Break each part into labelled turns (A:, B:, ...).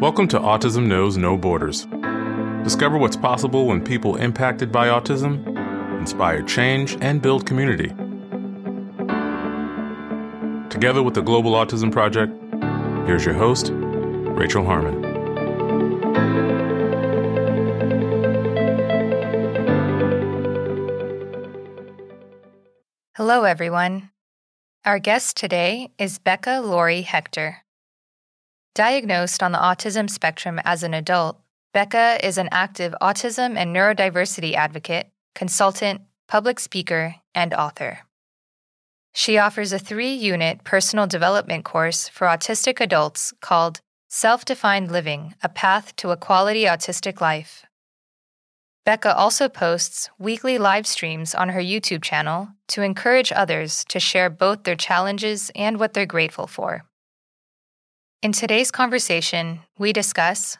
A: Welcome to Autism Knows No Borders. Discover what's possible when people impacted by autism inspire change and build community. Together with the Global Autism Project, here's your host, Rachel Harmon.
B: Hello, everyone. Our guest today is Becca Lory Hector. Diagnosed on the autism spectrum as an adult, Becca is an active autism and neurodiversity advocate, consultant, public speaker, and author. She offers a three unit personal development course for autistic adults called Self Defined Living A Path to a Quality Autistic Life. Becca also posts weekly live streams on her YouTube channel to encourage others to share both their challenges and what they're grateful for. In today's conversation, we discuss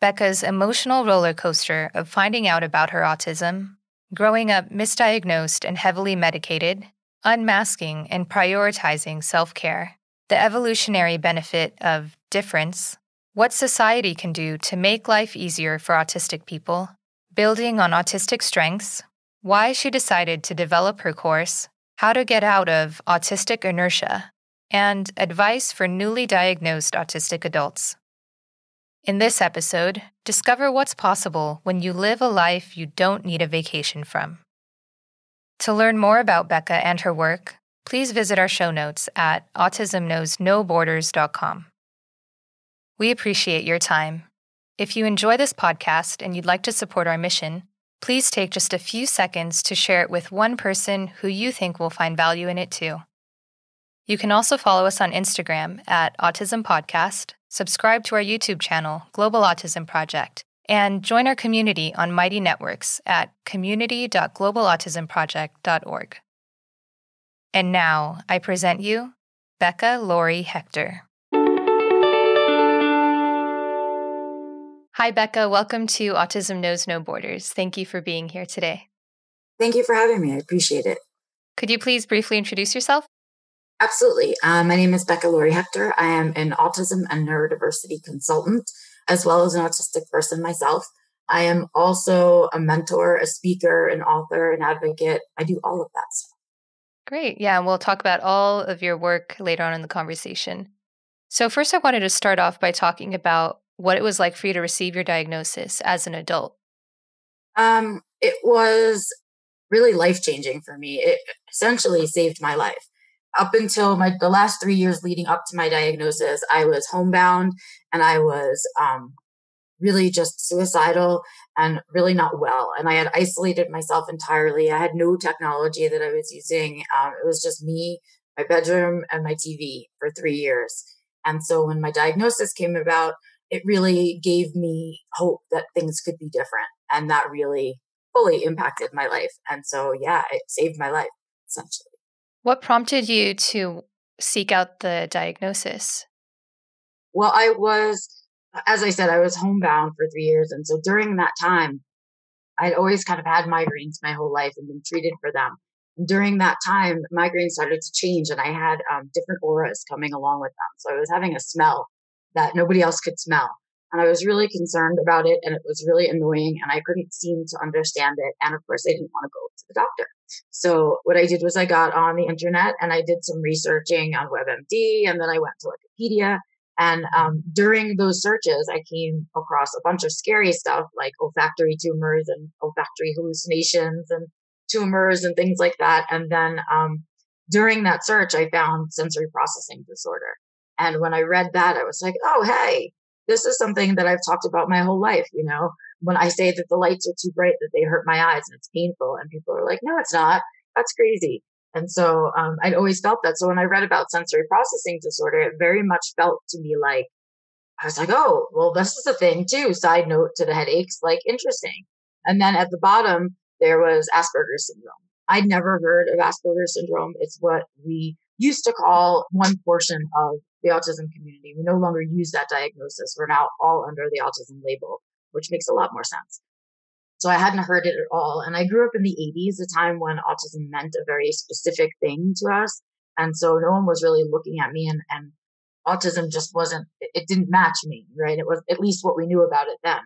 B: Becca's emotional roller coaster of finding out about her autism, growing up misdiagnosed and heavily medicated, unmasking and prioritizing self care, the evolutionary benefit of difference, what society can do to make life easier for autistic people, building on autistic strengths, why she decided to develop her course, how to get out of autistic inertia, and advice for newly diagnosed autistic adults. In this episode, discover what's possible when you live a life you don't need a vacation from. To learn more about Becca and her work, please visit our show notes at autismknowsnoborders.com. We appreciate your time if you enjoy this podcast and you'd like to support our mission, please take just a few seconds to share it with one person who you think will find value in it too. You can also follow us on Instagram at Autism Podcast, subscribe to our YouTube channel, Global Autism Project, and join our community on Mighty Networks at community.globalautismproject.org. And now I present you Becca Lory Hector. Hi, Becca. Welcome to Autism Knows No Borders. Thank you for being here today.
C: Thank you for having me. I appreciate it.
B: Could you please briefly introduce yourself?
C: Absolutely. Uh, my name is Becca Lory Hector. I am an autism and neurodiversity consultant, as well as an autistic person myself. I am also a mentor, a speaker, an author, an advocate. I do all of that stuff.
B: Great. Yeah, and we'll talk about all of your work later on in the conversation. So, first, I wanted to start off by talking about what it was like for you to receive your diagnosis as an adult.
C: Um, it was really life changing for me. It essentially saved my life. Up until my the last three years leading up to my diagnosis, I was homebound and I was um, really just suicidal and really not well. And I had isolated myself entirely. I had no technology that I was using. Um, it was just me, my bedroom, and my TV for three years. And so when my diagnosis came about, it really gave me hope that things could be different. And that really fully impacted my life. And so, yeah, it saved my life essentially.
B: What prompted you to seek out the diagnosis?
C: Well, I was, as I said, I was homebound for three years. And so during that time, I'd always kind of had migraines my whole life and been treated for them. And during that time, migraines started to change and I had um, different auras coming along with them. So I was having a smell that nobody else could smell. And I was really concerned about it and it was really annoying and I couldn't seem to understand it. And of course, I didn't want to go to the doctor. So what I did was I got on the internet and I did some researching on WebMD and then I went to Wikipedia. And um, during those searches, I came across a bunch of scary stuff like olfactory tumors and olfactory hallucinations and tumors and things like that. And then um, during that search, I found sensory processing disorder. And when I read that, I was like, oh, hey, this is something that I've talked about my whole life. You know, when I say that the lights are too bright, that they hurt my eyes and it's painful, and people are like, no, it's not. That's crazy. And so um, I'd always felt that. So when I read about sensory processing disorder, it very much felt to me like, I was like, oh, well, this is a thing too. Side note to the headaches, like interesting. And then at the bottom, there was Asperger's syndrome. I'd never heard of Asperger's syndrome. It's what we used to call one portion of the autism community. We no longer use that diagnosis. We're now all under the autism label, which makes a lot more sense. So I hadn't heard it at all. And I grew up in the 80s, a time when autism meant a very specific thing to us. And so no one was really looking at me and, and autism just wasn't, it didn't match me, right? It was at least what we knew about it then.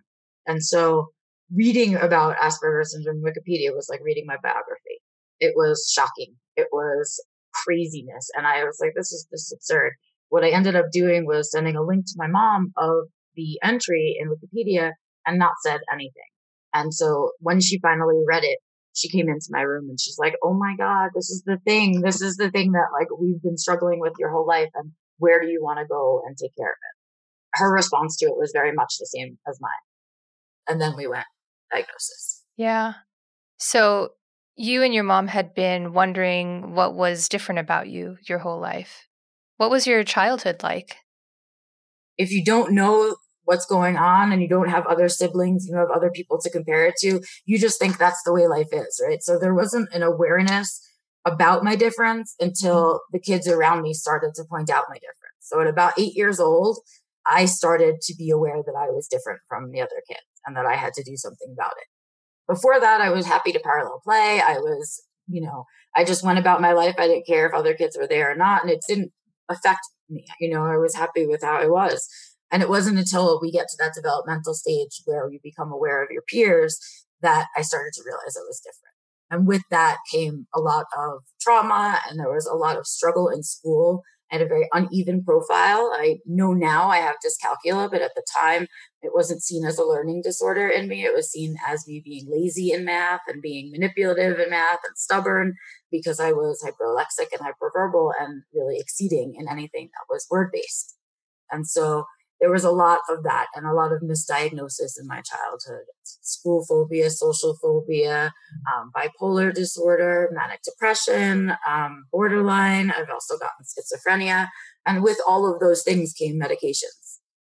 C: And so reading about Asperger's syndrome Wikipedia was like reading my biography. It was shocking. It was craziness. And I was like, this is, this is absurd. What I ended up doing was sending a link to my mom of the entry in Wikipedia and not said anything. And so when she finally read it, she came into my room and she's like, Oh my God, this is the thing. This is the thing that like we've been struggling with your whole life. And where do you want to go and take care of it? Her response to it was very much the same as mine. And then we went diagnosis.
B: Yeah. So you and your mom had been wondering what was different about you your whole life. What was your childhood like?
C: If you don't know what's going on and you don't have other siblings, you don't have other people to compare it to, you just think that's the way life is, right? So there wasn't an awareness about my difference until mm-hmm. the kids around me started to point out my difference. So at about eight years old, I started to be aware that I was different from the other kids and that I had to do something about it. Before that, I was happy to parallel play. I was, you know, I just went about my life. I didn't care if other kids were there or not. And it didn't affect me. You know, I was happy with how I was. And it wasn't until we get to that developmental stage where you become aware of your peers that I started to realize I was different. And with that came a lot of trauma and there was a lot of struggle in school. I had a very uneven profile. I know now I have dyscalculia, but at the time it wasn't seen as a learning disorder in me. It was seen as me being lazy in math and being manipulative in math and stubborn because I was hyperlexic and hyperverbal and really exceeding in anything that was word based. And so there was a lot of that and a lot of misdiagnosis in my childhood. School phobia social phobia um, bipolar disorder manic depression um, borderline. I've also gotten schizophrenia. And with all of those things came medications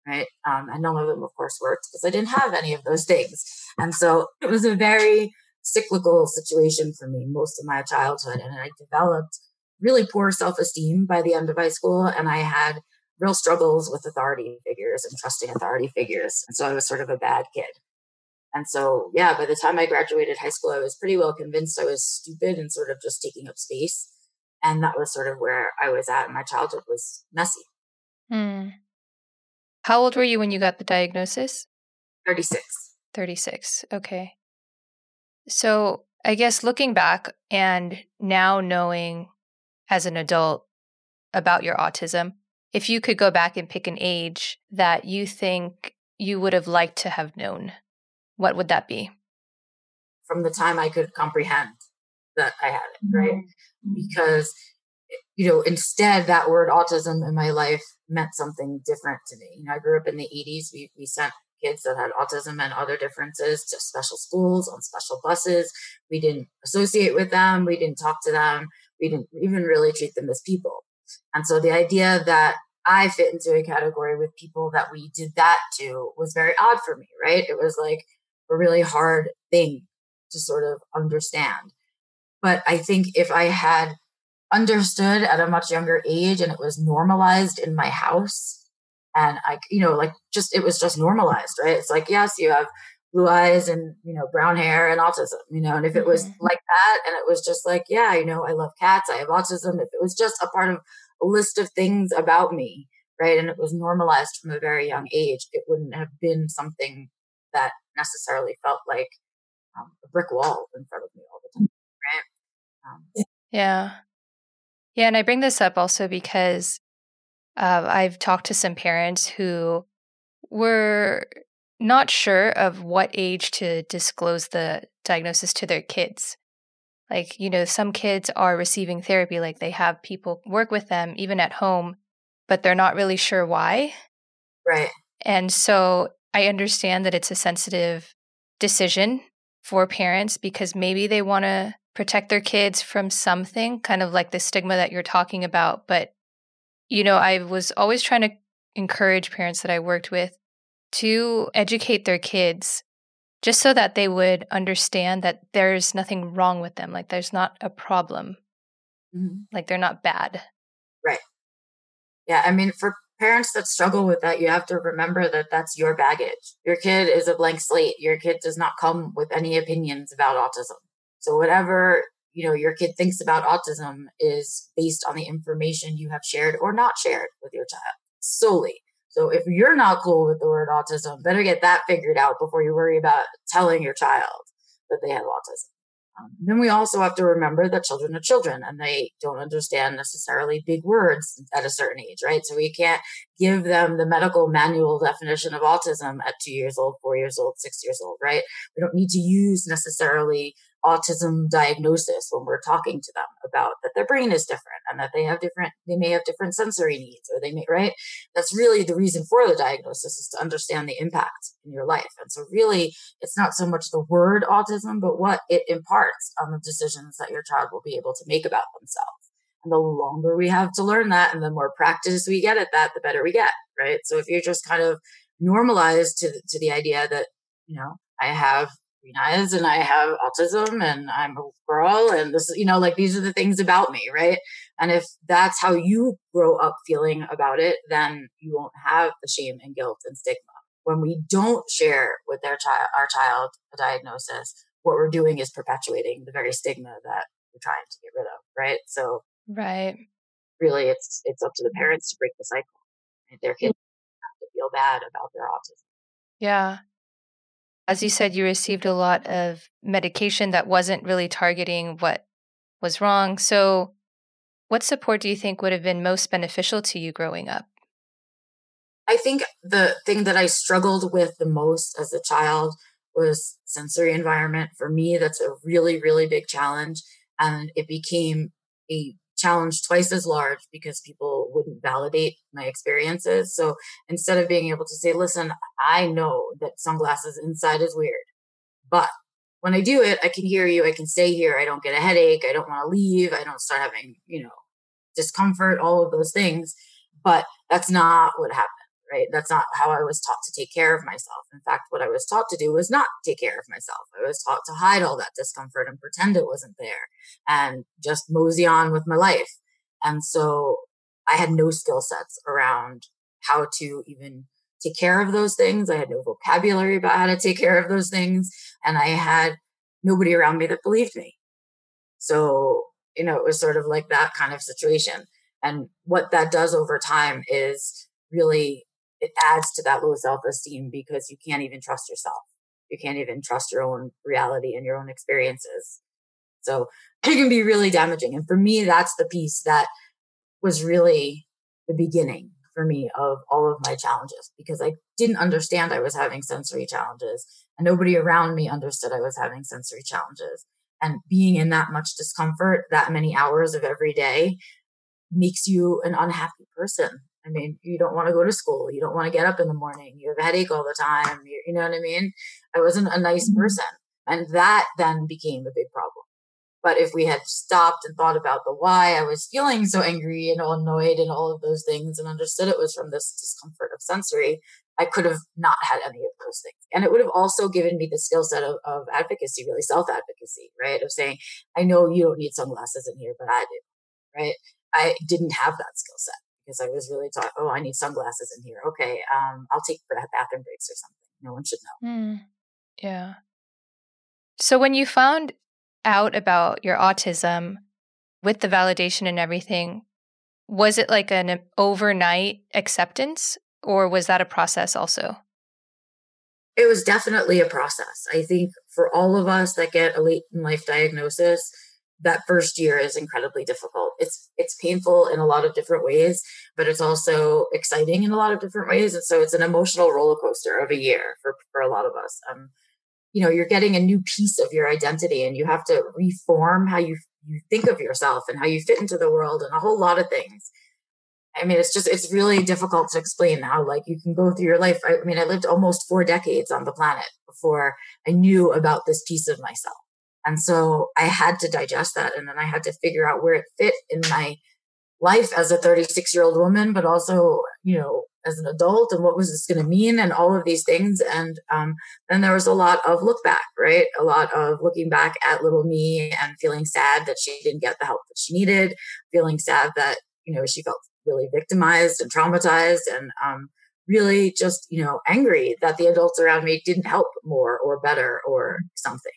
C: right? Um, and none of them of course worked because i didn't have any of those things. And so it was a very cyclical situation for me most of my childhood. And i developed really poor self-esteem by the end of high school. And i had real struggles with authority figures and trusting authority figures. And so I was sort of a bad kid. And so, yeah, by the time I graduated high school, I was pretty well convinced I was stupid and sort of just taking up space. And that was sort of where I was at. My childhood was messy.
B: Hmm. How old were you when you got the diagnosis?
C: 36.
B: 36. Okay. So I guess looking back and now knowing as an adult about your autism, if you could go back and pick an age that you think you would have liked to have known, what would that be?
C: From the time I could comprehend that I had it, right? Mm-hmm. Because, you know, instead that word autism in my life meant something different to me. You know, I grew up in the 80s. We, we sent kids that had autism and other differences to special schools on special buses. We didn't associate with them. We didn't talk to them. We didn't even really treat them as people. And so the idea that I fit into a category with people that we did that to was very odd for me, right? It was like a really hard thing to sort of understand. But I think if I had understood at a much younger age and it was normalized in my house and I, you know, like just, it was just normalized, right? It's like, yes, you have blue eyes and, you know, brown hair and autism, you know, and if it was mm-hmm. like that and it was just like, yeah, you know, I love cats, I have autism, if it was just a part of list of things about me, right? And it was normalized from a very young age. It wouldn't have been something that necessarily felt like um, a brick wall in front of me all the time, right?
B: Um, yeah. Yeah. And I bring this up also because uh, I've talked to some parents who were not sure of what age to disclose the diagnosis to their kids. Like, you know, some kids are receiving therapy, like they have people work with them even at home, but they're not really sure why.
C: Right.
B: And so I understand that it's a sensitive decision for parents because maybe they want to protect their kids from something, kind of like the stigma that you're talking about. But, you know, I was always trying to encourage parents that I worked with to educate their kids just so that they would understand that there's nothing wrong with them. Like there's not a problem. Mm-hmm. Like they're not bad.
C: Right. Yeah. I mean, for parents that struggle with that, you have to remember that that's your baggage. Your kid is a blank slate. Your kid does not come with any opinions about autism. So whatever, you know, your kid thinks about autism is based on the information you have shared or not shared with your child. solely. So if you're not cool with the word autism, better get that figured out before you worry about telling your child that they have autism. Um, then we also have to remember that children are children and they don't understand necessarily big words at a certain age, right? So we can't give them the medical manual definition of autism at two years old, four years old, six years old, right? We don't need to use necessarily autism diagnosis when we're talking to them about that their brain is different and that they have different they may have different sensory needs or they may right? That's really the reason for the diagnosis is to understand the impact in your life. And so really it's not so much the word autism but what it imparts on the decisions that your child will be able to make about themselves. And the longer we have to learn that and the more practice we get at that the better we get right? So if you're just kind of normalized to to the idea that you know I have and I have autism and I'm a girl and this, you know, like these are the things about me, right? And if that's how you grow up feeling about it, then you won't have the shame and guilt and stigma. When we don't share with their child, our child, a diagnosis, what we're doing is perpetuating the very stigma that we're trying to get rid of, right? So,
B: right,
C: really, it's it's up to the parents to break the cycle. Their kids have to feel bad about their autism.
B: Yeah, as you said, you received a lot of medication that wasn't really targeting what was wrong. So, what support do you think would have been most beneficial to you growing up?
C: I think the thing that I struggled with the most as a child was sensory environment. For me, that's a really, really big challenge. And it became a challenge twice as large because people wouldn't validate my experiences. So instead of being able to say, listen, I know that sunglasses inside is weird, but when I do it, I can hear you. I can stay here. I don't get a headache. I don't want to leave. I don't start having, you know, discomfort, all of those things. But that's not what happened right? That's not how I was taught to take care of myself. In fact, what I was taught to do was not take care of myself. I was taught to hide all that discomfort and pretend it wasn't there and just mosey on with my life. And so I had no skill sets around how to even take care of those things. I had no vocabulary about how to take care of those things. And I had nobody around me that believed me. So, you know, it was sort of like that kind of situation. And what that does over time is really it adds to that low self esteem because you can't even trust yourself. You can't even trust your own reality and your own experiences. So it can be really damaging. And for me, that's the piece that was really the beginning for me of all of my challenges because I didn't understand I was having sensory challenges and nobody around me understood I was having sensory challenges. And being in that much discomfort that many hours of every day makes you an unhappy person. I mean, you don't want to go to school. You don't want to get up in the morning. You have a headache all the time. You, you know what I mean? I wasn't a nice mm-hmm. person. And that then became a big problem. But if we had stopped and thought about the why I was feeling so angry and annoyed and all of those things and understood it was from this discomfort of sensory, I could have not had any of those things. And it would have also given me the skill set of, of advocacy, really self advocacy, right? Of saying, I know you don't need sunglasses in here, but I do, right? I didn't have that skill set because I was really taught, oh, I need sunglasses in here. Okay, um, I'll take bathroom breaks or something. No one should know.
B: Mm, yeah. So when you found out about your autism with the validation and everything, was it like an overnight acceptance or was that a process also?
C: It was definitely a process. I think for all of us that get a late in life diagnosis, that first year is incredibly difficult. It's it's painful in a lot of different ways, but it's also exciting in a lot of different ways. And so it's an emotional roller coaster of a year for, for a lot of us. Um, you know, you're getting a new piece of your identity and you have to reform how you you think of yourself and how you fit into the world and a whole lot of things. I mean, it's just it's really difficult to explain how like you can go through your life. I, I mean, I lived almost four decades on the planet before I knew about this piece of myself and so I had to digest that. And then I had to figure out where it fit in my life as a 36 year old woman, but also, you know, as an adult and what was this going to mean and all of these things. And um, then there was a lot of look back, right? A lot of looking back at little me and feeling sad that she didn't get the help that she needed, feeling sad that, you know, she felt really victimized and traumatized and um, really just, you know, angry that the adults around me didn't help more or better or something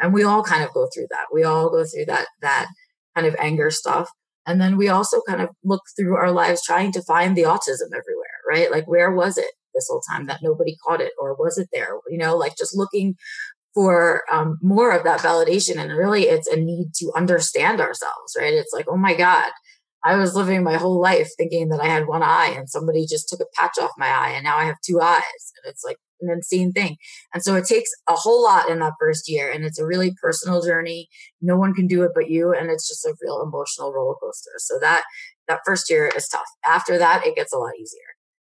C: and we all kind of go through that we all go through that that kind of anger stuff and then we also kind of look through our lives trying to find the autism everywhere right? Like, where was it this whole time that nobody caught it? Or was it there? You know, like just looking for um, more of that validation. And really, it's a need to understand ourselves, right? It's like, oh my God, I was living my whole life thinking that I had one eye and somebody just took a patch off my eye and now I have two eyes. And it's like an insane thing. And so it takes a whole lot in that first year and it's a really personal journey. No one can do it but you. And it's just a real emotional roller coaster. So that, that first year is tough. After that, it gets a lot easier.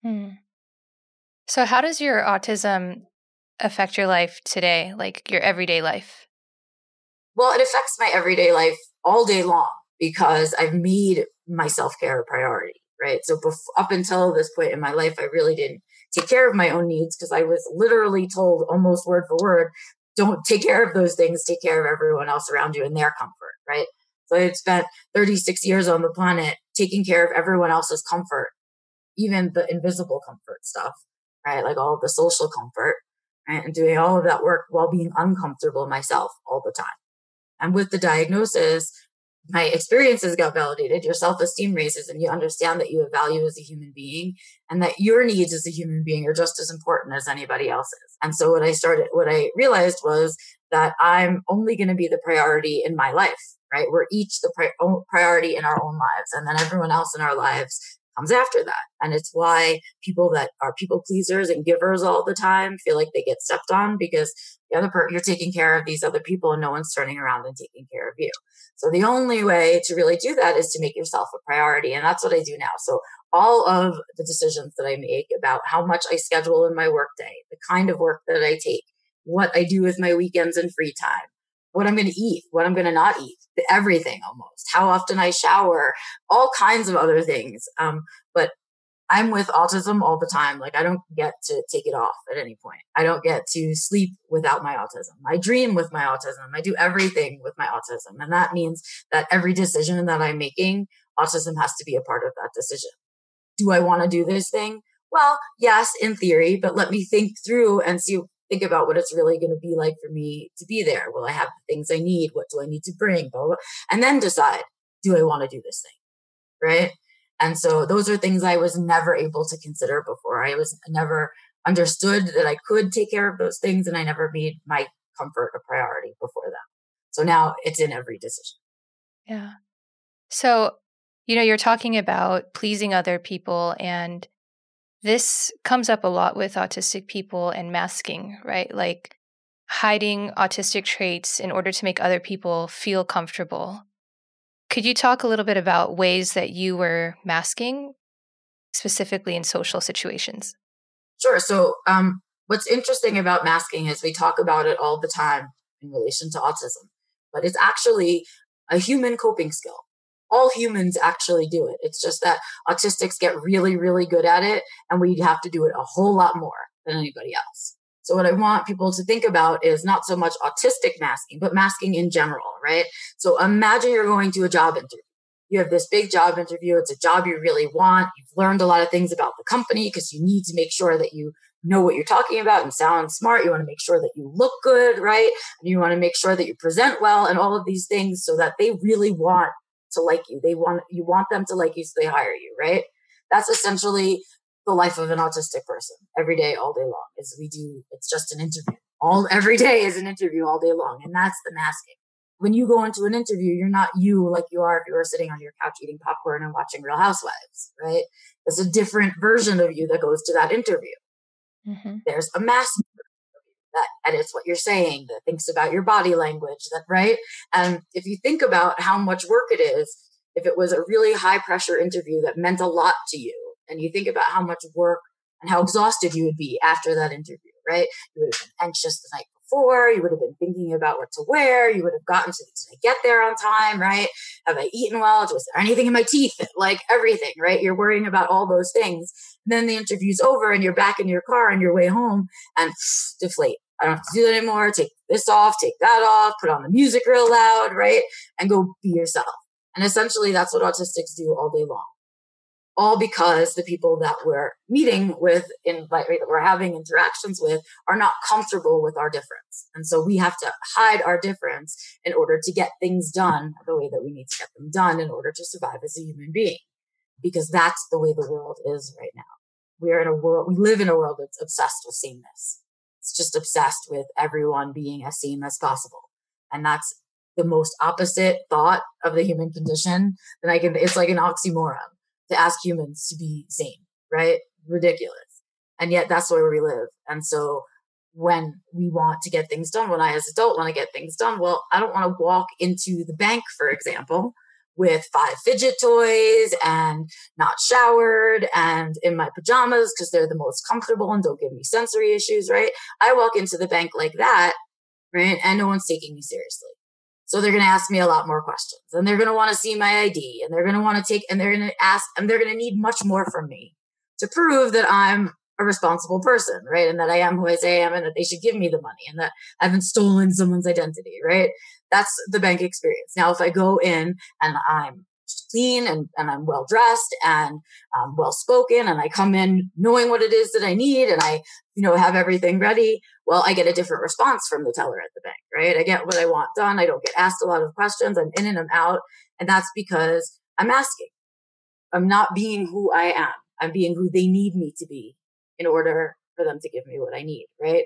B: Hmm. So how does your autism affect your life today, like your everyday life?
C: Well, it affects my everyday life all day long because I've made my self care a priority, right? So up until this point in my life, I really didn't take care of my own needs because I was literally told almost word for word, don't take care of those things, take care of everyone else around you and their comfort, right? So I had spent 36 years on the planet taking care of everyone else's comfort, even the invisible comfort stuff, right? Like all the social comfort, right? And doing all of that work while being uncomfortable myself all the time. And with the diagnosis, my experiences got validated, your self esteem raises, and you understand that you have value as a human being and that your needs as a human being are just as important as anybody else's. And so, what I started, what I realized was that I'm only going to be the priority in my life, right? We're each the pri- priority in our own lives, and then everyone else in our lives comes after that. And it's why people that are people pleasers and givers all the time feel like they get stepped on because the other part, you're taking care of these other people and no one's turning around and taking care of you. So the only way to really do that is to make yourself a priority. And that's what I do now. So all of the decisions that I make about how much I schedule in my workday, the kind of work that I take, what I do with my weekends and free time, what I'm going to eat, what I'm going to not eat, everything almost, how often I shower, all kinds of other things. Um, but I'm with autism all the time. Like I don't get to take it off at any point. I don't get to sleep without my autism. I dream with my autism. I do everything with my autism. And that means that every decision that I'm making, autism has to be a part of that decision. Do I want to do this thing? Well, yes, in theory, but let me think through and see think about what it's really going to be like for me to be there. Will I have the things I need? What do I need to bring? Blah, blah, blah. And then decide, do I want to do this thing? Right. And so those are things I was never able to consider before. I was never understood that I could take care of those things and I never made my comfort a priority before that. So now it's in every decision.
B: Yeah. So, you know, you're talking about pleasing other people and this comes up a lot with autistic people and masking, right? Like hiding autistic traits in order to make other people feel comfortable. Could you talk a little bit about ways that you were masking, specifically in social situations?
C: Sure. So, um, what's interesting about masking is we talk about it all the time in relation to autism, but it's actually a human coping skill all humans actually do it. It's just that autistics get really, really good at it, and we have to do it a whole lot more than anybody else. So, what I want people to think about is not so much autistic masking, but masking in general, right? So, imagine you're going to a job interview. You have this big job interview. It's a job you really want. You've learned a lot of things about the company because you need to make sure that you know what you're talking about and sound smart. You want to make sure that you look good, right? And you want to make sure that you present well and all of these things so that they really want to like you. They want you want them to like you, so they hire you, right? That's essentially the life of an autistic person every day, all day long. Is we do it's just an interview. All every day is an interview all day long, and that's the masking. When you go into an interview, you're not you like you are if you were sitting on your couch eating popcorn and watching Real Housewives, right? There's a different version of you that goes to that interview. Mm-hmm. There's a mask that edits what you're saying, that thinks about your body language, that right? And if you think about how much work it is, if it was a really high pressure interview that meant a lot to you, and you think about how much work and how exhausted you would be after that interview, right? You would have been anxious the night before. You would have been thinking about what to wear. You would have gotten to, did I get there on time, right? Have I eaten well? Was there anything in my teeth? Like everything, right? You're worrying about all those things. And then the interview's over and you're back in your car on your way home and deflate. I don't have to do that anymore. Take this off, take that off, put on the music real loud, right? And go be yourself. And essentially that's what autistics do all day long all because the people that we're meeting with in that we're having interactions with are not comfortable with our difference and so we have to hide our difference in order to get things done the way that we need to get them done in order to survive as a human being because that's the way the world is right now we are in a world, we live in a world that's obsessed with sameness. It's just obsessed with everyone being as same as possible. And that's the most opposite thought of the human condition. Then I can, it's like an oxymoron to ask humans to be same, right? Ridiculous. And yet that's where we live. And so when we want to get things done, when I as adult want to get things done, well, I don't want to walk into the bank, for example, with five fidget toys and not showered and in my pajamas because they're the most comfortable and don't give me sensory issues, right? I walk into the bank like that, right? And no one's taking me seriously. So they're going to ask me a lot more questions and they're going to want to see my ID and they're going to want to take and they're going to ask and they're going to need much more from me to prove that I'm a responsible person, right? And that I am who I say I am and that they should give me the money and that I haven't stolen someone's identity, right? That's the bank experience. Now, if I go in and I'm clean and, and I'm well dressed and um, well spoken and I come in knowing what it is that I need and I, you know, have everything ready, well, I get a different response from the teller at the bank, right? I get what I want done. I don't get asked a lot of questions. I'm in and I'm out. And that's because I'm asking. I'm not being who I am. I'm being who they need me to be in order for them to give me what I need, right?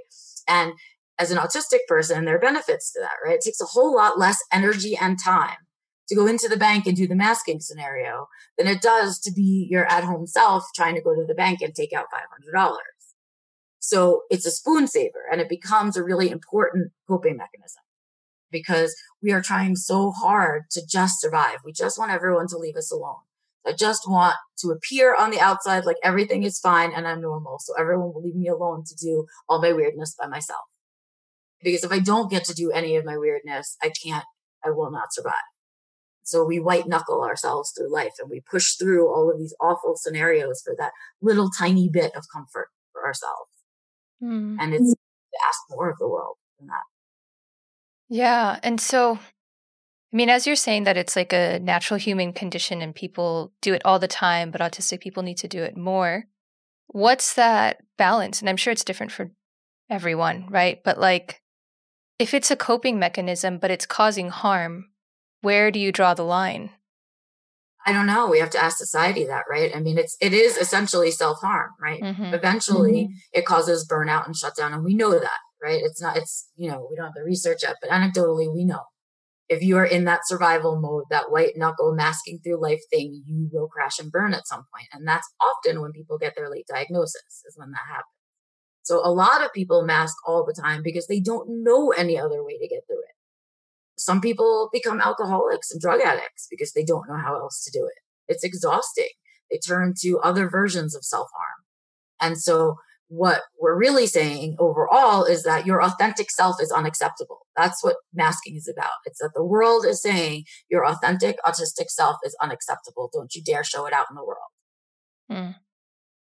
C: And as an autistic person, there are benefits to that, right? It takes a whole lot less energy and time to go into the bank and do the masking scenario than it does to be your at home self trying to go to the bank and take out $500. So it's a spoon saver and it becomes a really important coping mechanism because we are trying so hard to just survive. We just want everyone to leave us alone. I just want to appear on the outside like everything is fine and I'm normal. So everyone will leave me alone to do all my weirdness by myself. Because if I don't get to do any of my weirdness, I can't, I will not survive. So we white knuckle ourselves through life and we push through all of these awful scenarios for that little tiny bit of comfort for ourselves. Mm. And it's to ask more of the world than that.
B: Yeah. And so I mean, as you're saying that it's like a natural human condition and people do it all the time, but autistic people need to do it more. What's that balance? And I'm sure it's different for everyone, right? But like, if it's a coping mechanism, but it's causing harm, where do you draw the line?
C: I don't know. We have to ask society that, right? I mean, it's it is essentially self harm, right? Mm-hmm. Eventually, mm-hmm. it causes burnout and shutdown, and we know that, right? It's not. It's you know we don't have the research yet, but anecdotally, we know if you are in that survival mode, that white knuckle masking through life thing, you will crash and burn at some. And that's often when people get their late diagnosis is when that happens. So a lot of people mask all the time because they don't know any other way to get through it. Some people become alcoholics and drug addicts because they don't know how else to do it. It's exhausting. They turn to other versions of self harm. And so what we're really saying overall is that your authentic self is unacceptable. That's what masking is about. It's that the world is saying your authentic autistic self is unacceptable. Don't you dare show it out in the world. Mm.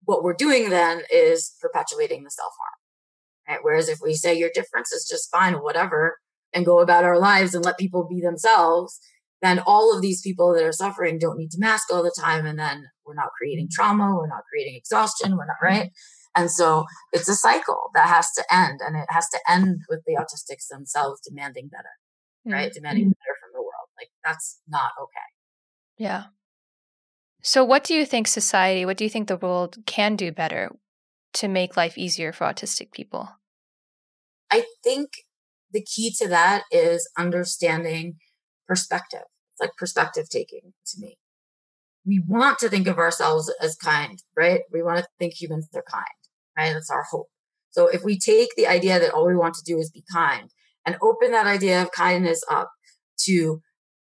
C: What we're doing then is perpetuating the self harm. Right? Whereas if we say your difference is just fine, whatever, and go about our lives and let people be themselves, then all of these people that are suffering don't need to mask all the time. And then we're not creating trauma. We're not creating exhaustion. We're not, right? And so it's a cycle that has to end and it has to end with the autistics themselves demanding better, mm-hmm. right? Demanding mm-hmm. better from the world. Like that's not okay.
B: Yeah. So what do you think society, what do you think the world can do better to make life easier for autistic people?
C: I think the key to that is understanding perspective. It's like perspective taking to me. We want to think of ourselves as kind, right? We want to think humans are kind right? That's our hope. So if we take the idea that all we want to do is be kind and open that idea of kindness up to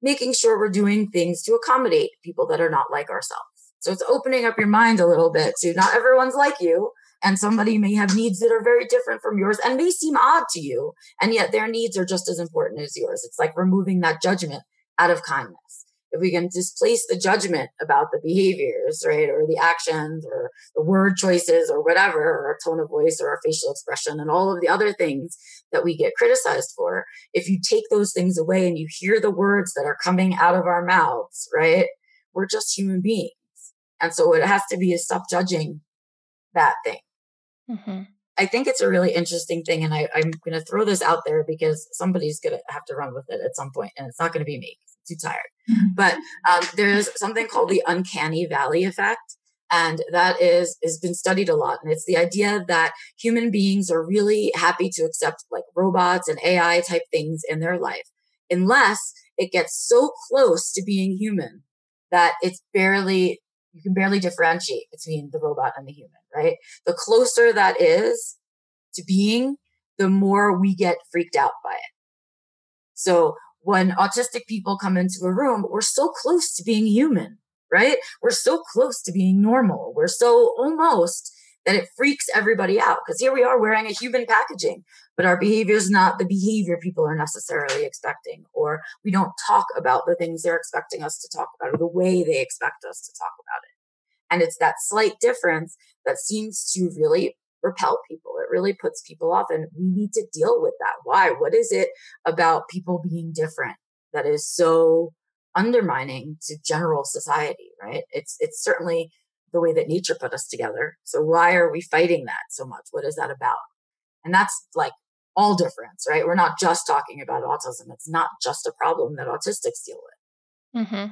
C: making sure we're doing things to accommodate people that are not like ourselves. So it's opening up your mind a little bit to not everyone's like you. And somebody may have needs that are very different from yours and may seem odd to you. And yet their needs are just as important as yours. It's like removing that judgment out of kindness if we can displace the judgment about the behaviors, right, or the actions or the word choices or whatever, or our tone of voice or our facial expression and all of the other things that we get criticized for, if you take those things away and you hear the words that are coming out of our mouths, right, we're just human beings. And so it has to be a stop judging that thing. Mm-hmm. I think it's a really interesting thing. And I, I'm going to throw this out there because somebody's going to have to run with it at some point, and it's not going to be me too tired. Mm-hmm. But um, there's something called the uncanny valley effect. and that is has been studied a lot and it's the idea that human beings are really happy to accept like robots and ai type things in their life unless it gets so close to being human that it's barely you can barely differentiate between the robot and the human right the closer that is to being the more we get freaked out by it so when autistic people come into a room we're so close to being human right? We're so close to being normal. We're so almost that it freaks everybody out because here we are wearing a human packaging, but our behavior is not the behavior people are necessarily expecting, or we don't talk about the things they're expecting us to talk about or the way they expect us to talk about it. And it's that slight difference that seems to really repel people. It really puts people off and we need to deal with that. Why? What is it about people being different that is so undermining to general society, right? It's it's certainly the way that nature put us together. So why are we fighting that so much? What is that about? And that's like all difference, right? We're not just talking about autism. It's not just a problem that autistics deal with. Mm-hmm.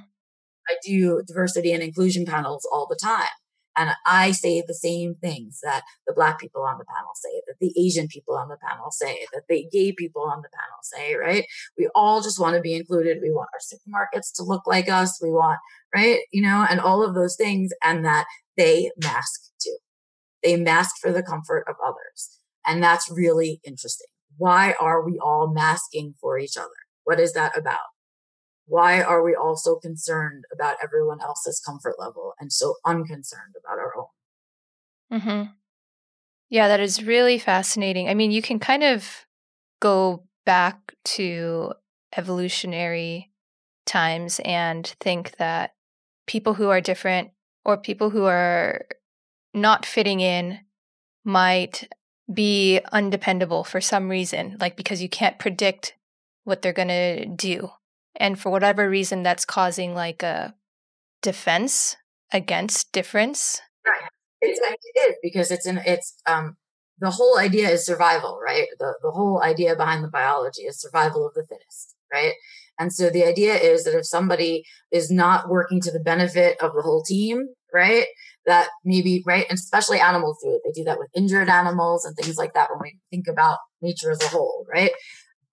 C: I do diversity and inclusion panels all the time. And I say the same things that the black people on the panel say, that the Asian people on the panel say, that the gay people on the panel say, right? We all just want to be included. We want our supermarkets to look like us. We want, right? You know, and all of those things and that they mask too. They mask for the comfort of others. And that's really interesting. Why are we all masking for each other? What is that about? Why are we all so concerned about everyone else's comfort level and so unconcerned about our own?
B: Mm-hmm. Yeah, that is really fascinating. I mean, you can kind of go back to evolutionary times and think that people who are different or people who are not fitting in might be undependable for some reason, like because you can't predict what they're going to do and for whatever reason that's causing like a defense against difference.
C: Right. It's, it is because it's an it's um the whole idea is survival right? The, the whole idea behind the biology is survival of the fittest right? And so the idea is that if somebody is not working to the benefit of the whole team right that maybe right and especially animals do it. They do that with injured animals and things like that when we think about nature as a whole right?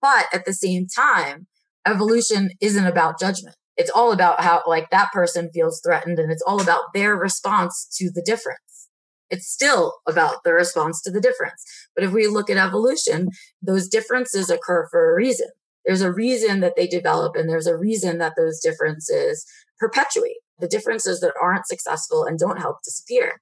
C: But at the same time evolution isn't about judgment. It's all about how like that person feels threatened and it's all about their response to the difference. It's still about the response to the difference. But if we look at evolution, those differences occur for a reason. There's a reason that they develop and there's a reason that those differences perpetuate. The differences that aren't successful and don't help disappear.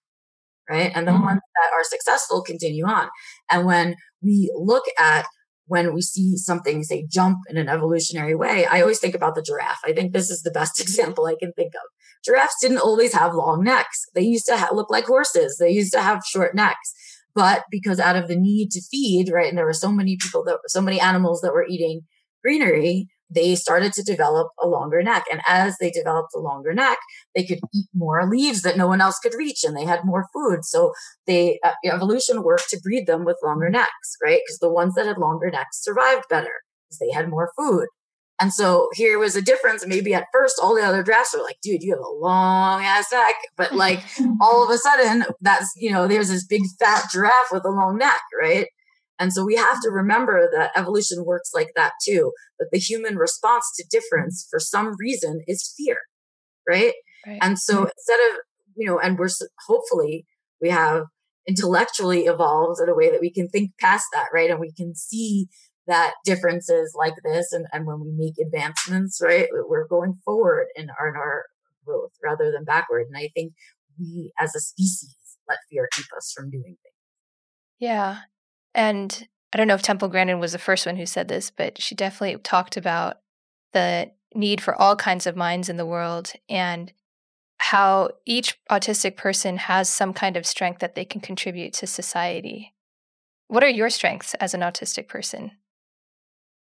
C: Right. And the mm-hmm. ones that are successful continue on. And when we look at when we see something, say, jump in an evolutionary way, I always think about the giraffe. I think this is the best example I can think of. Giraffes didn't always have long necks. They used to ha- look like horses. They used to have short necks. But because out of the need to feed, right, and there were so many people that, so many animals that were eating greenery, they started to develop a longer neck. And as they developed a longer neck, they could eat more leaves that no one else could reach and they had more food. So they, uh, evolution worked to breed them with longer necks, right? Because the ones that had longer necks survived better because they had more food. And so here was a difference. Maybe at first, all the other drafts were like, dude, you have a long ass neck. But like all of a sudden, that's, you know, there's this big fat giraffe with a long neck, right? And so we have to remember that evolution works like that too. But the human response to difference for some reason is fear, right? right. And so mm-hmm. instead of, you know, and we're hopefully we have intellectually evolved in a way that we can think past that, right? And we can see that differences like this and, and when we make advancements, right, we're going forward in our, in our growth rather than backward. And I think we as a species let fear keep us from doing things.
B: Yeah. And I don't know if Temple Grandin was the first one who said this, but she definitely talked about the need for all kinds of minds in the world and how each autistic person has some kind of strength that they can contribute to society. What are your strengths as an autistic person?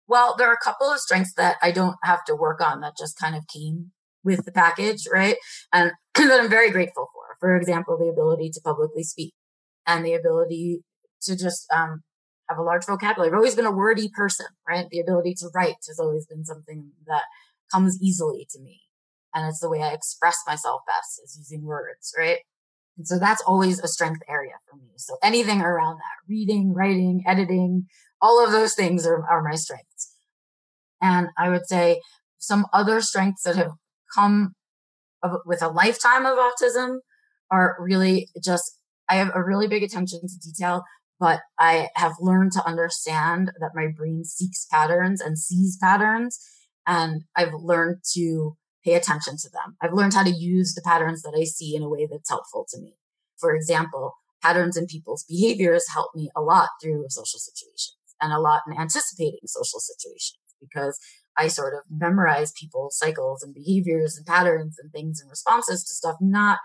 C: Well, there are a couple of strengths that I don't have to work on that just kind of came with the package, right? And that I'm very grateful for. For example, the ability to publicly speak and the ability to just um, have a large vocabulary. I've always been a wordy person, right? The ability to write has always been something that comes easily to me. And it's the way I express myself best is using words, right? And so that's always a strength area for me. So anything around that, reading, writing, editing, all of those things are, are my strengths. And I would say some other strengths that have come of, with a lifetime of autism are really just, I have a really big attention to detail, but I have learned to understand that my brain seeks patterns and sees patterns. And I've learned to pay attention to them. I've learned how to use the patterns that I see in a way that's helpful to me. For example, patterns in people's behaviors help me a lot through social situations and a lot in anticipating social situations because I sort of memorize people's cycles and behaviors and patterns and things and responses to stuff, not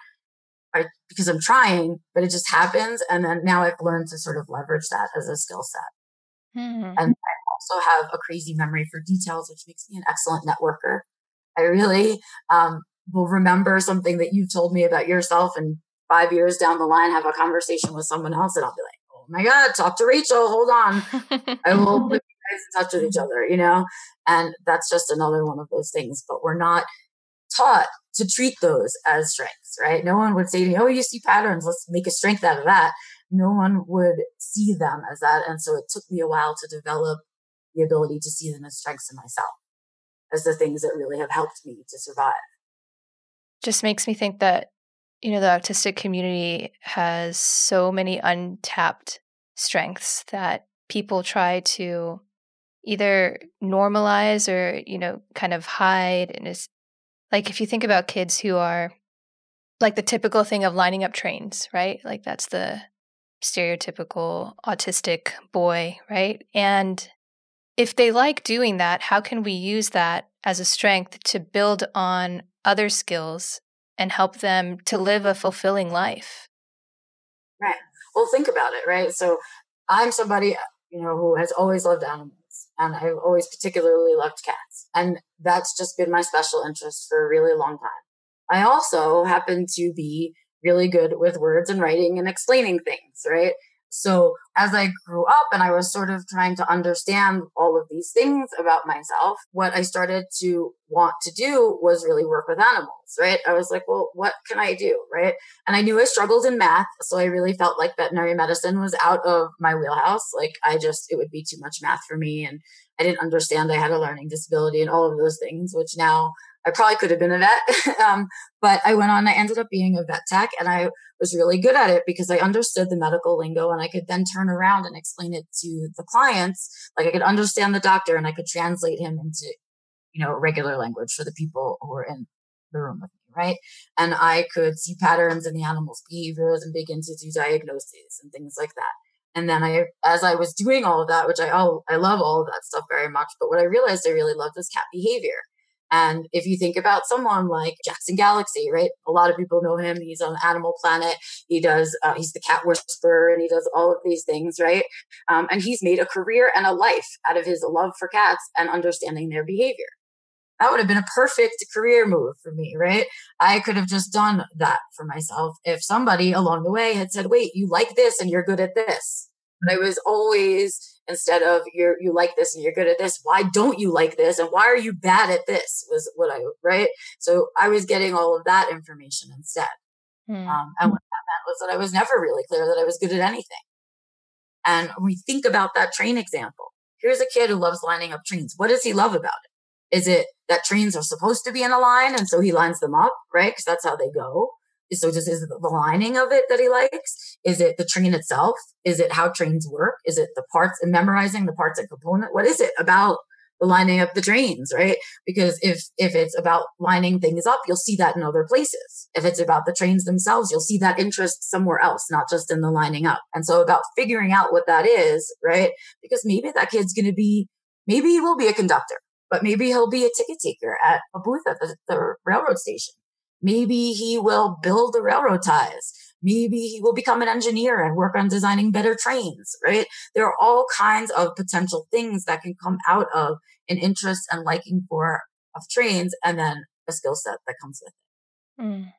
C: because I'm trying, but it just happens. And then now I've learned to sort of leverage that as a skill set. Mm-hmm. And I also have a crazy memory for details, which makes me an excellent networker. I really um, will remember something that you've told me about yourself and five years down the line, have a conversation with someone else and I'll be like, oh my God, talk to Rachel. Hold on. I will put you guys in touch with each other, you know? And that's just another one of those things. But we're not taught to treat those as strengths, right? No one would say to me, oh, you see patterns. Let's make a strength out of that. No one would see them as that. And so it took me a while to develop the ability to see them as strengths in myself, as the things that really have helped me to survive.
B: Just makes me think that, you know, the autistic community has so many untapped strengths that people try to either normalize or, you know, kind of hide and like if you think about kids who are like the typical thing of lining up trains, right? Like that's the stereotypical autistic boy, right? And if they like doing that, how can we use that as a strength to build on other skills and help them to live a fulfilling life?
C: Right. Well, think about it, right? So I'm somebody, you know, who has always loved animals and I've always particularly loved cats. And that's just been my special interest for a really long time. I also happen to be really good with words and writing and explaining things, right? So as I grew up and I was sort of trying to understand all of these things about myself, what I started to want to do was really work with animals, right? I was like, well, what can I do? Right. And I knew I struggled in math. So I really felt like veterinary medicine was out of my wheelhouse. Like I just, it would be too much math for me. And I didn't understand I had a learning disability and all of those things, which now I probably could have been a vet. um, but I went on, I ended up being a vet tech and I was really good at it because I understood the medical lingo and I could then turn around and explain it to the clients. Like I could understand the doctor and I could translate him into, you know, regular language for the people who were in the room with me. Right. And I could see patterns in the animal's behaviors and begin to do diagnoses and things like that. And then I, as I was doing all of that, which I, all, I love all of that stuff very much. But what I realized I really loved was cat behavior. And if you think about someone like Jackson Galaxy, right? A lot of people know him. He's on Animal Planet. He does, uh, he's the cat whisperer and he does all of these things, right? Um, and he's made a career and a life out of his love for cats and understanding their behavior. That would have been a perfect career move for me, right? I could have just done that for myself if somebody along the way had said, wait, you like this and you're good at this. But I was always instead of you're you like this and you're good at this. Why don't you like this? And why are you bad at this? was what i right? So i was getting all of that information instead. Hmm. um, and what that meant was that i was never really clear that i was good at anything. And we think about that train example here's a kid who loves lining up trains. What does he love about it? Is it that trains are supposed to be in a line and so he lines them up right? Because that's how they go so just is it the lining of it that he likes? Is it the train itself? Is it how trains work? Is it the parts and memorizing the parts and component? What is it about the lining up the trains, right? Because if if it's about lining things up, you'll see that in other places. If it's about the trains themselves, you'll see that interest somewhere else, not just in the lining up. And so about figuring out what that is, right? Because maybe that kid's going to be, maybe he will be a conductor, but maybe he'll be a ticket taker at a booth at the, the railroad station Maybe he will build the railroad ties. Maybe he will become an engineer and work on designing better trains, right? There are all kinds of potential things that can come out of an interest and liking for of trains and then a skill set that comes with it. Mm.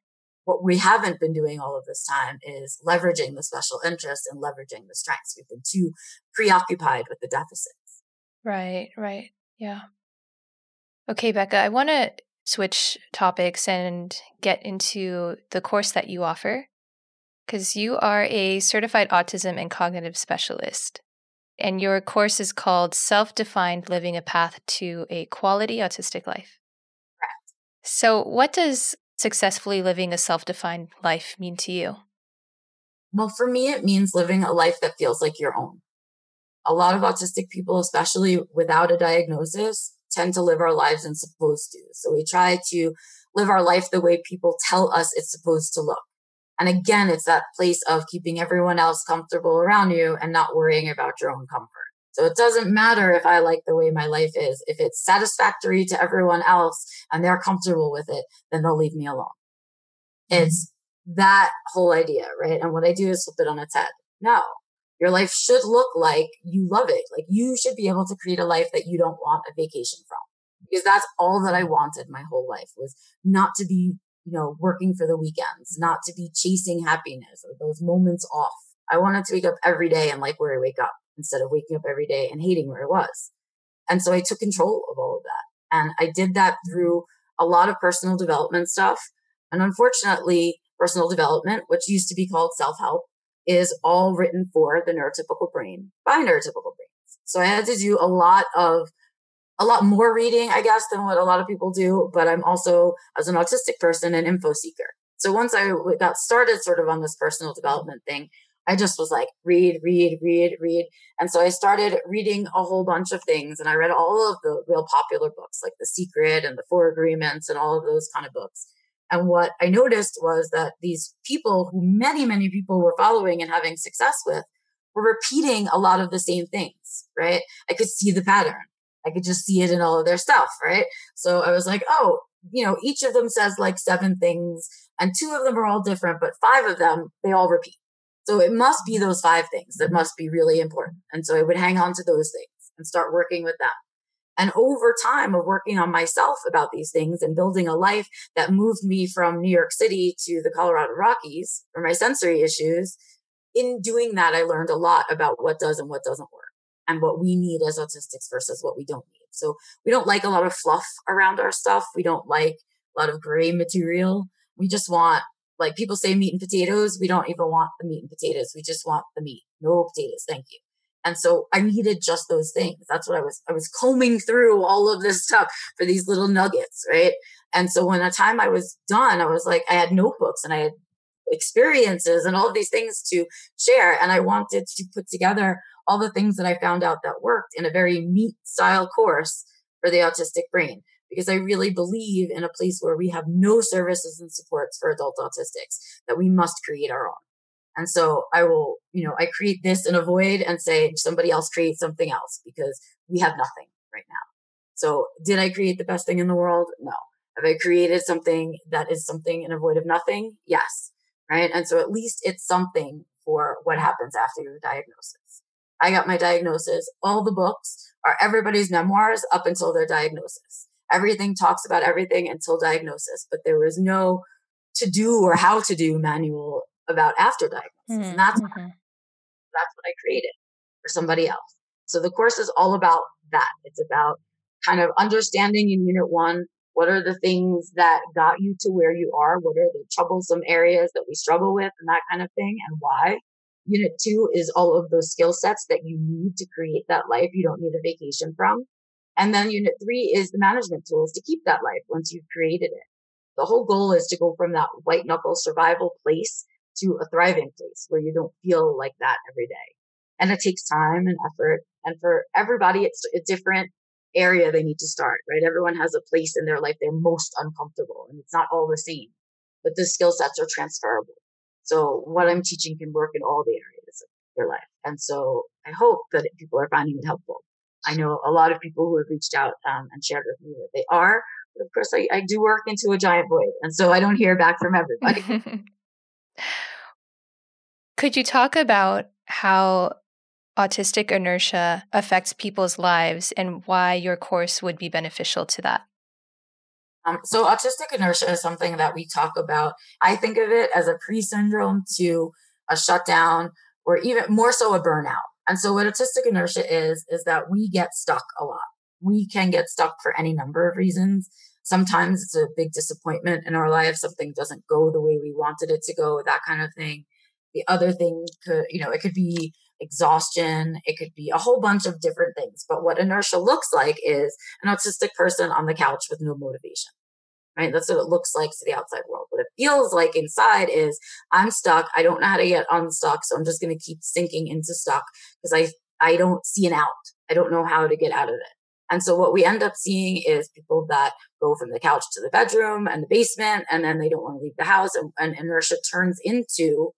C: What we haven't been doing all of this time is leveraging the special interest and leveraging the strengths. We've been too preoccupied with the deficits.
B: Right, right. Yeah. Okay, Becca, I want to switch topics and get into the course that you offer. because you are a certified autism and cognitive specialist. And your course is called Self Defined Living a Path to a Quality Autistic Life.
C: Correct.
B: So, what does successfully living a self defined life mean to you?
C: Well, for me, it means living a life that feels like your own. A lot of autistic people, especially without a diagnosis, tend to live our lives and supposed to. So we try to live our life the way people tell us it's supposed to look. And again, it's that place of keeping everyone else comfortable around you and not worrying about your own comfort. So it doesn't matter if I like the way my life is. If it's satisfactory to everyone else and they're comfortable with it, then they'll leave me alone. Mm-hmm. It's that whole idea, right? And what I do is flip it on its head. No, your life should look like you love it. Like you should be able to create a life that you don't want a vacation from. Because that's all that I wanted my whole life was not to be, you know, working for the weekends, not to be chasing happiness or those moments off. I wanted to wake up every day and like where I wake up instead of waking up every day and hating where I was. And so I took control of all of that. And I did that through a lot of personal development stuff. And unfortunately, personal development, which used to be called self help, is all written for the neurotypical brain by neurotypical brains. So I had to do a lot of a lot more reading, I guess, than what a lot of people do. But I'm also, as an autistic person, an info seeker. So once I got started sort of on this personal development thing, I just was like, read, read, read, read. And so I started reading a whole bunch of things and I read all of the real popular books like The Secret and The Four Agreements and all of those kind of books. And what I noticed was that these people who many, many people were following and having success with were repeating a lot of the same things, right? I could see the pattern. I could just see it in all of their stuff, right? So I was like, oh, you know, each of them says like seven things and two of them are all different, but five of them, they all repeat. So it must be those five things that must be really important. And so I would hang on to those things and start working with them. And over time of working on myself about these things and building a life that moved me from New York City to the Colorado Rockies for my sensory issues, in doing that, I learned a lot about what does and what doesn't work and what we need as autistics versus what we don't need. So we don't like a lot of fluff around our stuff. We don't like a lot of gray material. We just want, like people say meat and potatoes. We don't even want the meat and potatoes. We just want the meat. No potatoes. Thank you. And so I needed just those things. That's what I was, I was combing through all of this stuff for these little nuggets, right? And so when the time I was done, I was like, I had notebooks and I had experiences and all of these things to share. And I wanted to put together all the things that I found out that worked in a very meat style course for the autistic brain. Because I really believe in a place where we have no services and supports for adult autistics, that we must create our own. And so I will, you know, I create this and avoid and say somebody else create something else because we have nothing right now. So did I create the best thing in the world? No. Have I created something that is something and avoid of nothing? Yes. Right. And so at least it's something for what happens after your diagnosis. I got my diagnosis. All the books are everybody's memoirs up until their diagnosis. Everything talks about everything until diagnosis, but there was no to do or how to do manual about after diagnosis. Mm-hmm. And that's, mm-hmm. that's what I created for somebody else. So the course is all about that. It's about kind of understanding in unit one what are the things that got you to where you are? What are the troublesome areas that we struggle with and that kind of thing and why? Unit two is all of those skill sets that you need to create that life you don't need a vacation from. And then unit three is the management tools to keep that life once you've created it. The whole goal is to go from that white knuckle survival place to a thriving place where you don't feel like that every day. And it takes time and effort. And for everybody, it's a different area they need to start, right? Everyone has a place in their life they're most uncomfortable and it's not all the same, but the skill sets are transferable. So what I'm teaching can work in all the areas of their life. And so I hope that people are finding it helpful. I know a lot of people who have reached out um, and shared with me that they are, but of course I, I do work into a giant void. And so I don't hear back from everybody.
B: Could you talk about how autistic inertia affects people's lives and why your course would be beneficial to that?
C: Um, so, autistic inertia is something that we talk about. I think of it as a pre syndrome to a shutdown or even more so a burnout. And so, what autistic inertia is, is that we get stuck a lot. We can get stuck for any number of reasons. Sometimes it's a big disappointment in our life. Something doesn't go the way we wanted it to go, that kind of thing. The other thing could, you know, it could be exhaustion. It could be a whole bunch of different things. But what inertia looks like is an autistic person on the couch with no motivation. Right. That's what it looks like to the outside world. What it feels like inside is I'm stuck. I don't know how to get unstuck. So I'm just going to keep sinking into stuck because I, I don't see an out. I don't know how to get out of it. And so what we end up seeing is people that go from the couch to the bedroom and the basement, and then they don't want to leave the house. And, and inertia turns into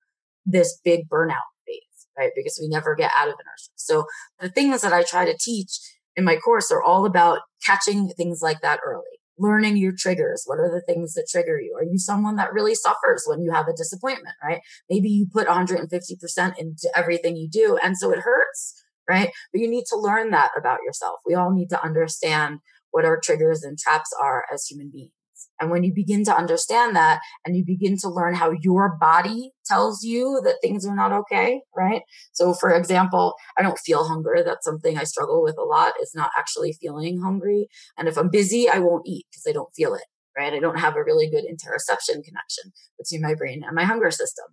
C: this big burnout phase, right? Because we never get out of inertia. So the things that I try to teach in my course are all about catching things like that early. Learning your triggers. What are the things that trigger you? Are you someone that really suffers when you have a disappointment, right? Maybe you put 150% into everything you do. And so it hurts right? But you need to learn that about yourself. We all need to understand what our triggers and traps are as human beings. And when you begin to understand that and you begin to learn how your body tells you that things are not okay, right? So for example, I don't feel hunger. That's something I struggle with a lot is not actually feeling hungry. And if I'm busy, I won't eat because I don't feel it, right? I don't have a really good interoception connection between my brain and my hunger system.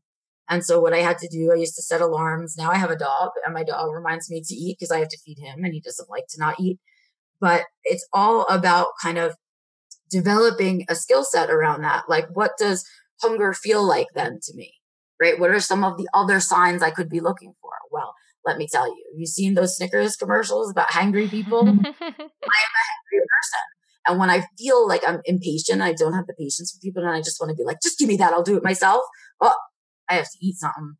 C: And so what I had to do, I used to set alarms. Now I have a dog and my dog reminds me to eat because I have to feed him and he doesn't like to not eat. But it's all about kind of developing a skill set around that. Like what does hunger feel like then to me? Right? What are some of the other signs I could be looking for? Well, let me tell you, have you seen those Snickers commercials about hangry people? I am a hangry person. And when I feel like I'm impatient, I don't have the patience for people and I just want to be like, just give me that. I'll do it myself. Well, I have to eat something.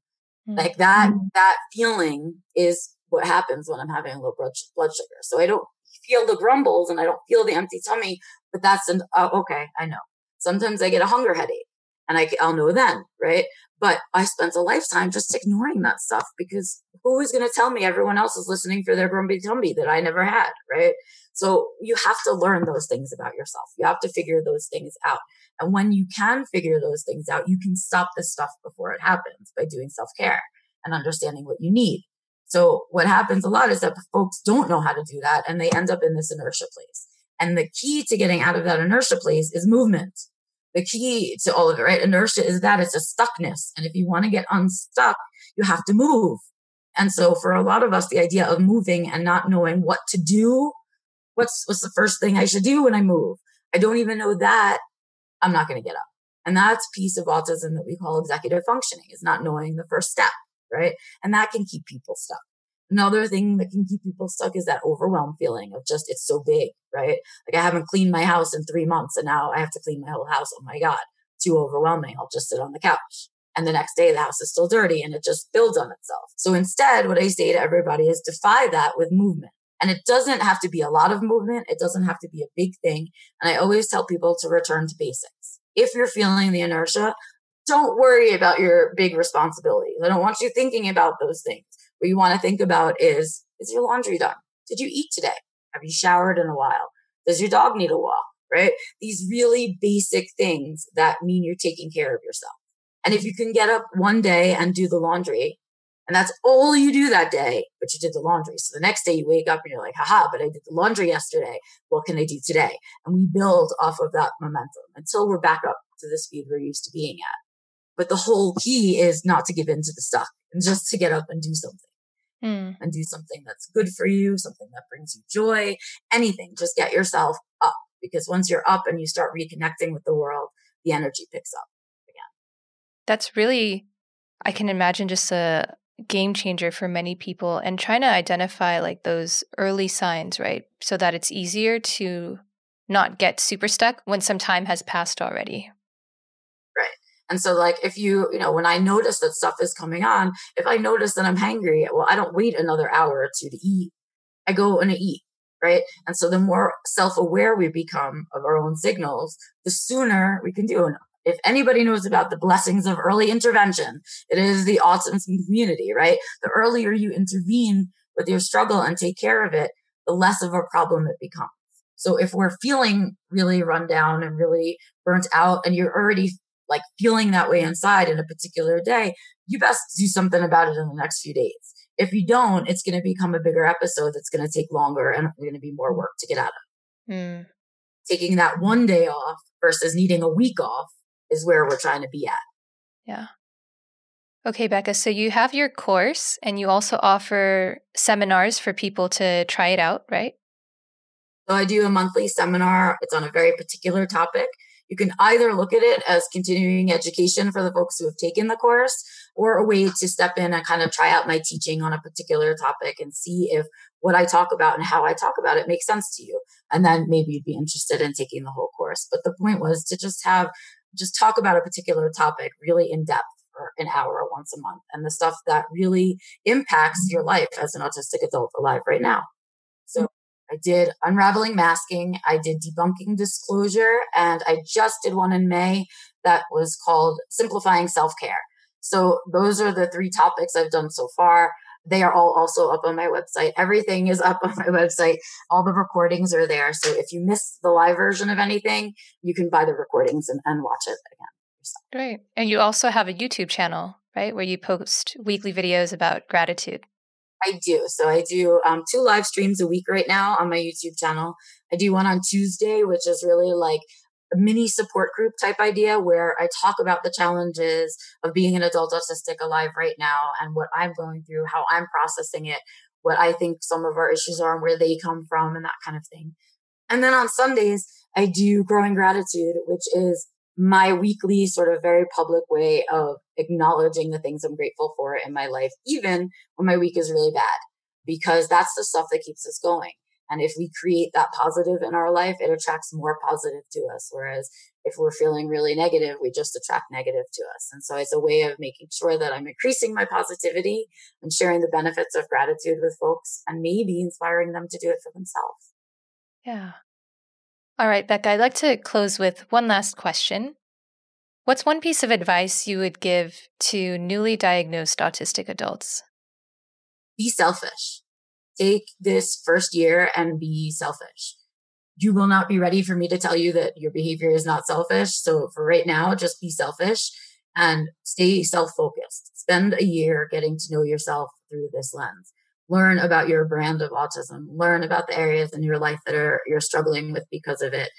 C: Mm-hmm. Like that, mm-hmm. that feeling is what happens when I'm having a low blood, blood sugar. So I don't feel the grumbles and I don't feel the empty tummy, but that's an, oh, okay. I know. Sometimes I get a hunger headache and I, I'll know then, right? But I spent a lifetime just ignoring that stuff because who is going to tell me everyone else is listening for their grumpy tummy that I never had, right? So you have to learn those things about yourself. You have to figure those things out. And when you can figure those things out, you can stop this stuff before it happens by doing self care and understanding what you need. So what happens a lot is that folks don't know how to do that and they end up in this inertia place. And the key to getting out of that inertia place is movement. The key to all of it, right? Inertia is that it's a stuckness. And if you want to get unstuck, you have to move. And so for a lot of us, the idea of moving and not knowing what to do, what's, what's the first thing I should do when I move? I don't even know that I'm not going to get up. And that's piece of autism that we call executive functioning is not knowing the first step, right? And that can keep people stuck. Another thing that can keep people stuck is that overwhelmed feeling of just, it's so big, right? Like I haven't cleaned my house in three months and now I have to clean my whole house. Oh my God, too overwhelming. I'll just sit on the couch. And the next day the house is still dirty and it just builds on itself. So instead, what I say to everybody is defy that with movement. And it doesn't have to be a lot of movement. It doesn't have to be a big thing. And I always tell people to return to basics. If you're feeling the inertia, don't worry about your big responsibilities. I don't want you thinking about those things. What you want to think about is, is your laundry done? Did you eat today? Have you showered in a while? Does your dog need a walk? Right? These really basic things that mean you're taking care of yourself. And if you can get up one day and do the laundry, and that's all you do that day, but you did the laundry. So the next day you wake up and you're like, haha, but I did the laundry yesterday. What can I do today? And we build off of that momentum until we're back up to the speed we're used to being at. But the whole key is not to give in to the stuff and just to get up and do something. Mm. And do something that's good for you, something that brings you joy, anything. Just get yourself up because once you're up and you start reconnecting with the world, the energy picks up again.
B: That's really, I can imagine just a, game changer for many people and trying to identify like those early signs, right? So that it's easier to not get super stuck when some time has passed already.
C: Right. And so like if you, you know, when I notice that stuff is coming on, if I notice that I'm hangry, well, I don't wait another hour or two to eat. I go and I eat. Right. And so the more self aware we become of our own signals, the sooner we can do. it if anybody knows about the blessings of early intervention, it is the autism community, right? The earlier you intervene with your struggle and take care of it, the less of a problem it becomes. So if we're feeling really run down and really burnt out and you're already like feeling that way inside in a particular day, you best do something about it in the next few days. If you don't, it's going to become a bigger episode that's going to take longer and going to be more work to get out of. Mm. Taking that one day off versus needing a week off is where we're trying to be at.
B: Yeah. Okay, Becca. So you have your course and you also offer seminars for people to try it out, right?
C: So I do a monthly seminar. It's on a very particular topic. You can either look at it as continuing education for the folks who have taken the course or a way to step in and kind of try out my teaching on a particular topic and see if what I talk about and how I talk about it makes sense to you. And then maybe you'd be interested in taking the whole course. But the point was to just have, just talk about a particular topic really in depth for an hour or once a month and the stuff that really impacts your life as an autistic adult alive right now. So mm. I did unraveling masking, I did debunking disclosure, and I just did one in May that was called simplifying self care. So those are the three topics I've done so far. They are all also up on my website. Everything is up on my website. All the recordings are there. So if you miss the live version of anything, you can buy the recordings and, and watch it again.
B: Great. And you also have a YouTube channel, right, where you post weekly videos about gratitude.
C: I do. So I do um, two live streams a week right now on my YouTube channel. I do one on Tuesday, which is really like mini support group type idea where I talk about the challenges of being an adult autistic alive right now and what I'm going through, how I'm processing it, what I think some of our issues are and where they come from and that kind of thing. And then on Sundays, I do growing gratitude, which is my weekly sort of very public way of acknowledging the things I'm grateful for in my life, even when my week is really bad, because that's the stuff that keeps us going. And if we create that positive in our life, it attracts more positive to us. Whereas if we're feeling really negative, we just attract negative to us. And so it's a way of making sure that I'm increasing my positivity and sharing the benefits of gratitude with folks and maybe inspiring them to do it for themselves.
B: Yeah. All right, Becca, I'd like to close with one last question. What's one piece of advice you would give to newly diagnosed autistic adults?
C: Be selfish. Take this first year and be selfish. You will not be ready for me to tell you that your behavior is not selfish. So for right now, just be selfish and stay self focused. Spend a year getting to know yourself through this lens learn about your brand of autism, learn about the areas in your life that are you're struggling with because of it,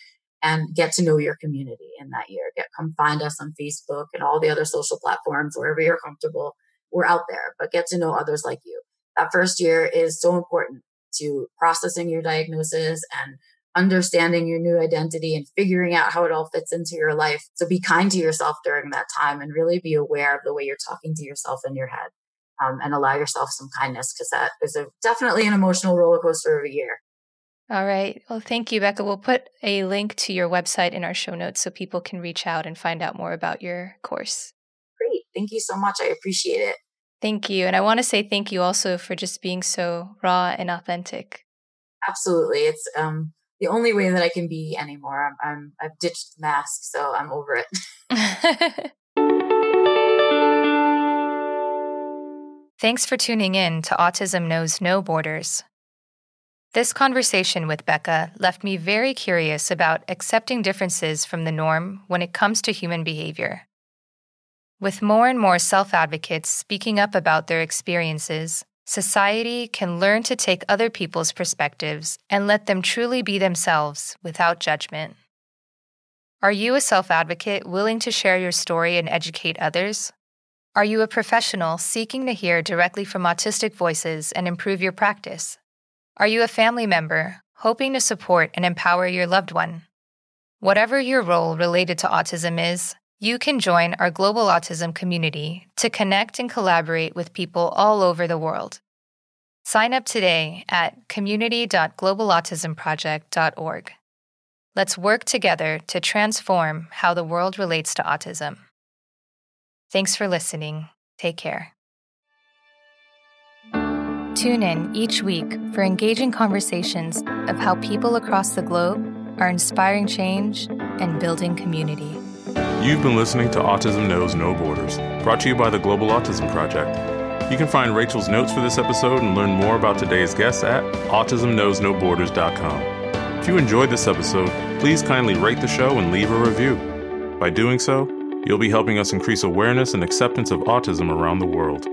C: and get to know your community in that year. Get come find us on Facebook and all the other social platforms wherever you're comfortable. We're out there, but get to know others like you. That first year is so important to processing your diagnosis and understanding your new identity and figuring out how it all fits into your life. So be kind to yourself during that time and really be aware of the way you're talking to yourself in your head um, and allow yourself some kindness because that is a, definitely an emotional roller coaster of a year.
B: All right. Well, thank you, Becca. We'll put a link to your website in our show notes so people can reach out and find out more about your course.
C: Great. Thank you so much. I appreciate it.
B: Thank you. And I want to say thank you also for just being so raw and authentic.
C: Absolutely. It's um, the only way that I can be anymore. I'm, I'm I've ditched the mask, so I'm over it.
B: Thanks for tuning in to Autism Knows No Borders. This conversation with Becca left me very curious about accepting differences from the norm when it comes to human behavior. With more and more self advocates speaking up about their experiences, society can learn to take other people's perspectives and let them truly be themselves without judgment. Are you a self advocate willing to share your story and educate others? Are you a professional seeking to hear directly from autistic voices and improve your practice? Are you a family member hoping to support and empower your loved one? Whatever your role related to autism is, you can join our global autism community to connect and collaborate with people all over the world. Sign up today at community.globalautismproject.org. Let's work together to transform how the world relates to autism. Thanks for listening. Take care. Tune in each week for engaging conversations of how people across the globe are inspiring change and building community.
A: You've been listening to Autism Knows No Borders, brought to you by the Global Autism Project. You can find Rachel's notes for this episode and learn more about today's guests at autismknowsnoborders.com. If you enjoyed this episode, please kindly rate the show and leave a review. By doing so, You'll be helping us increase awareness and acceptance of autism around the world.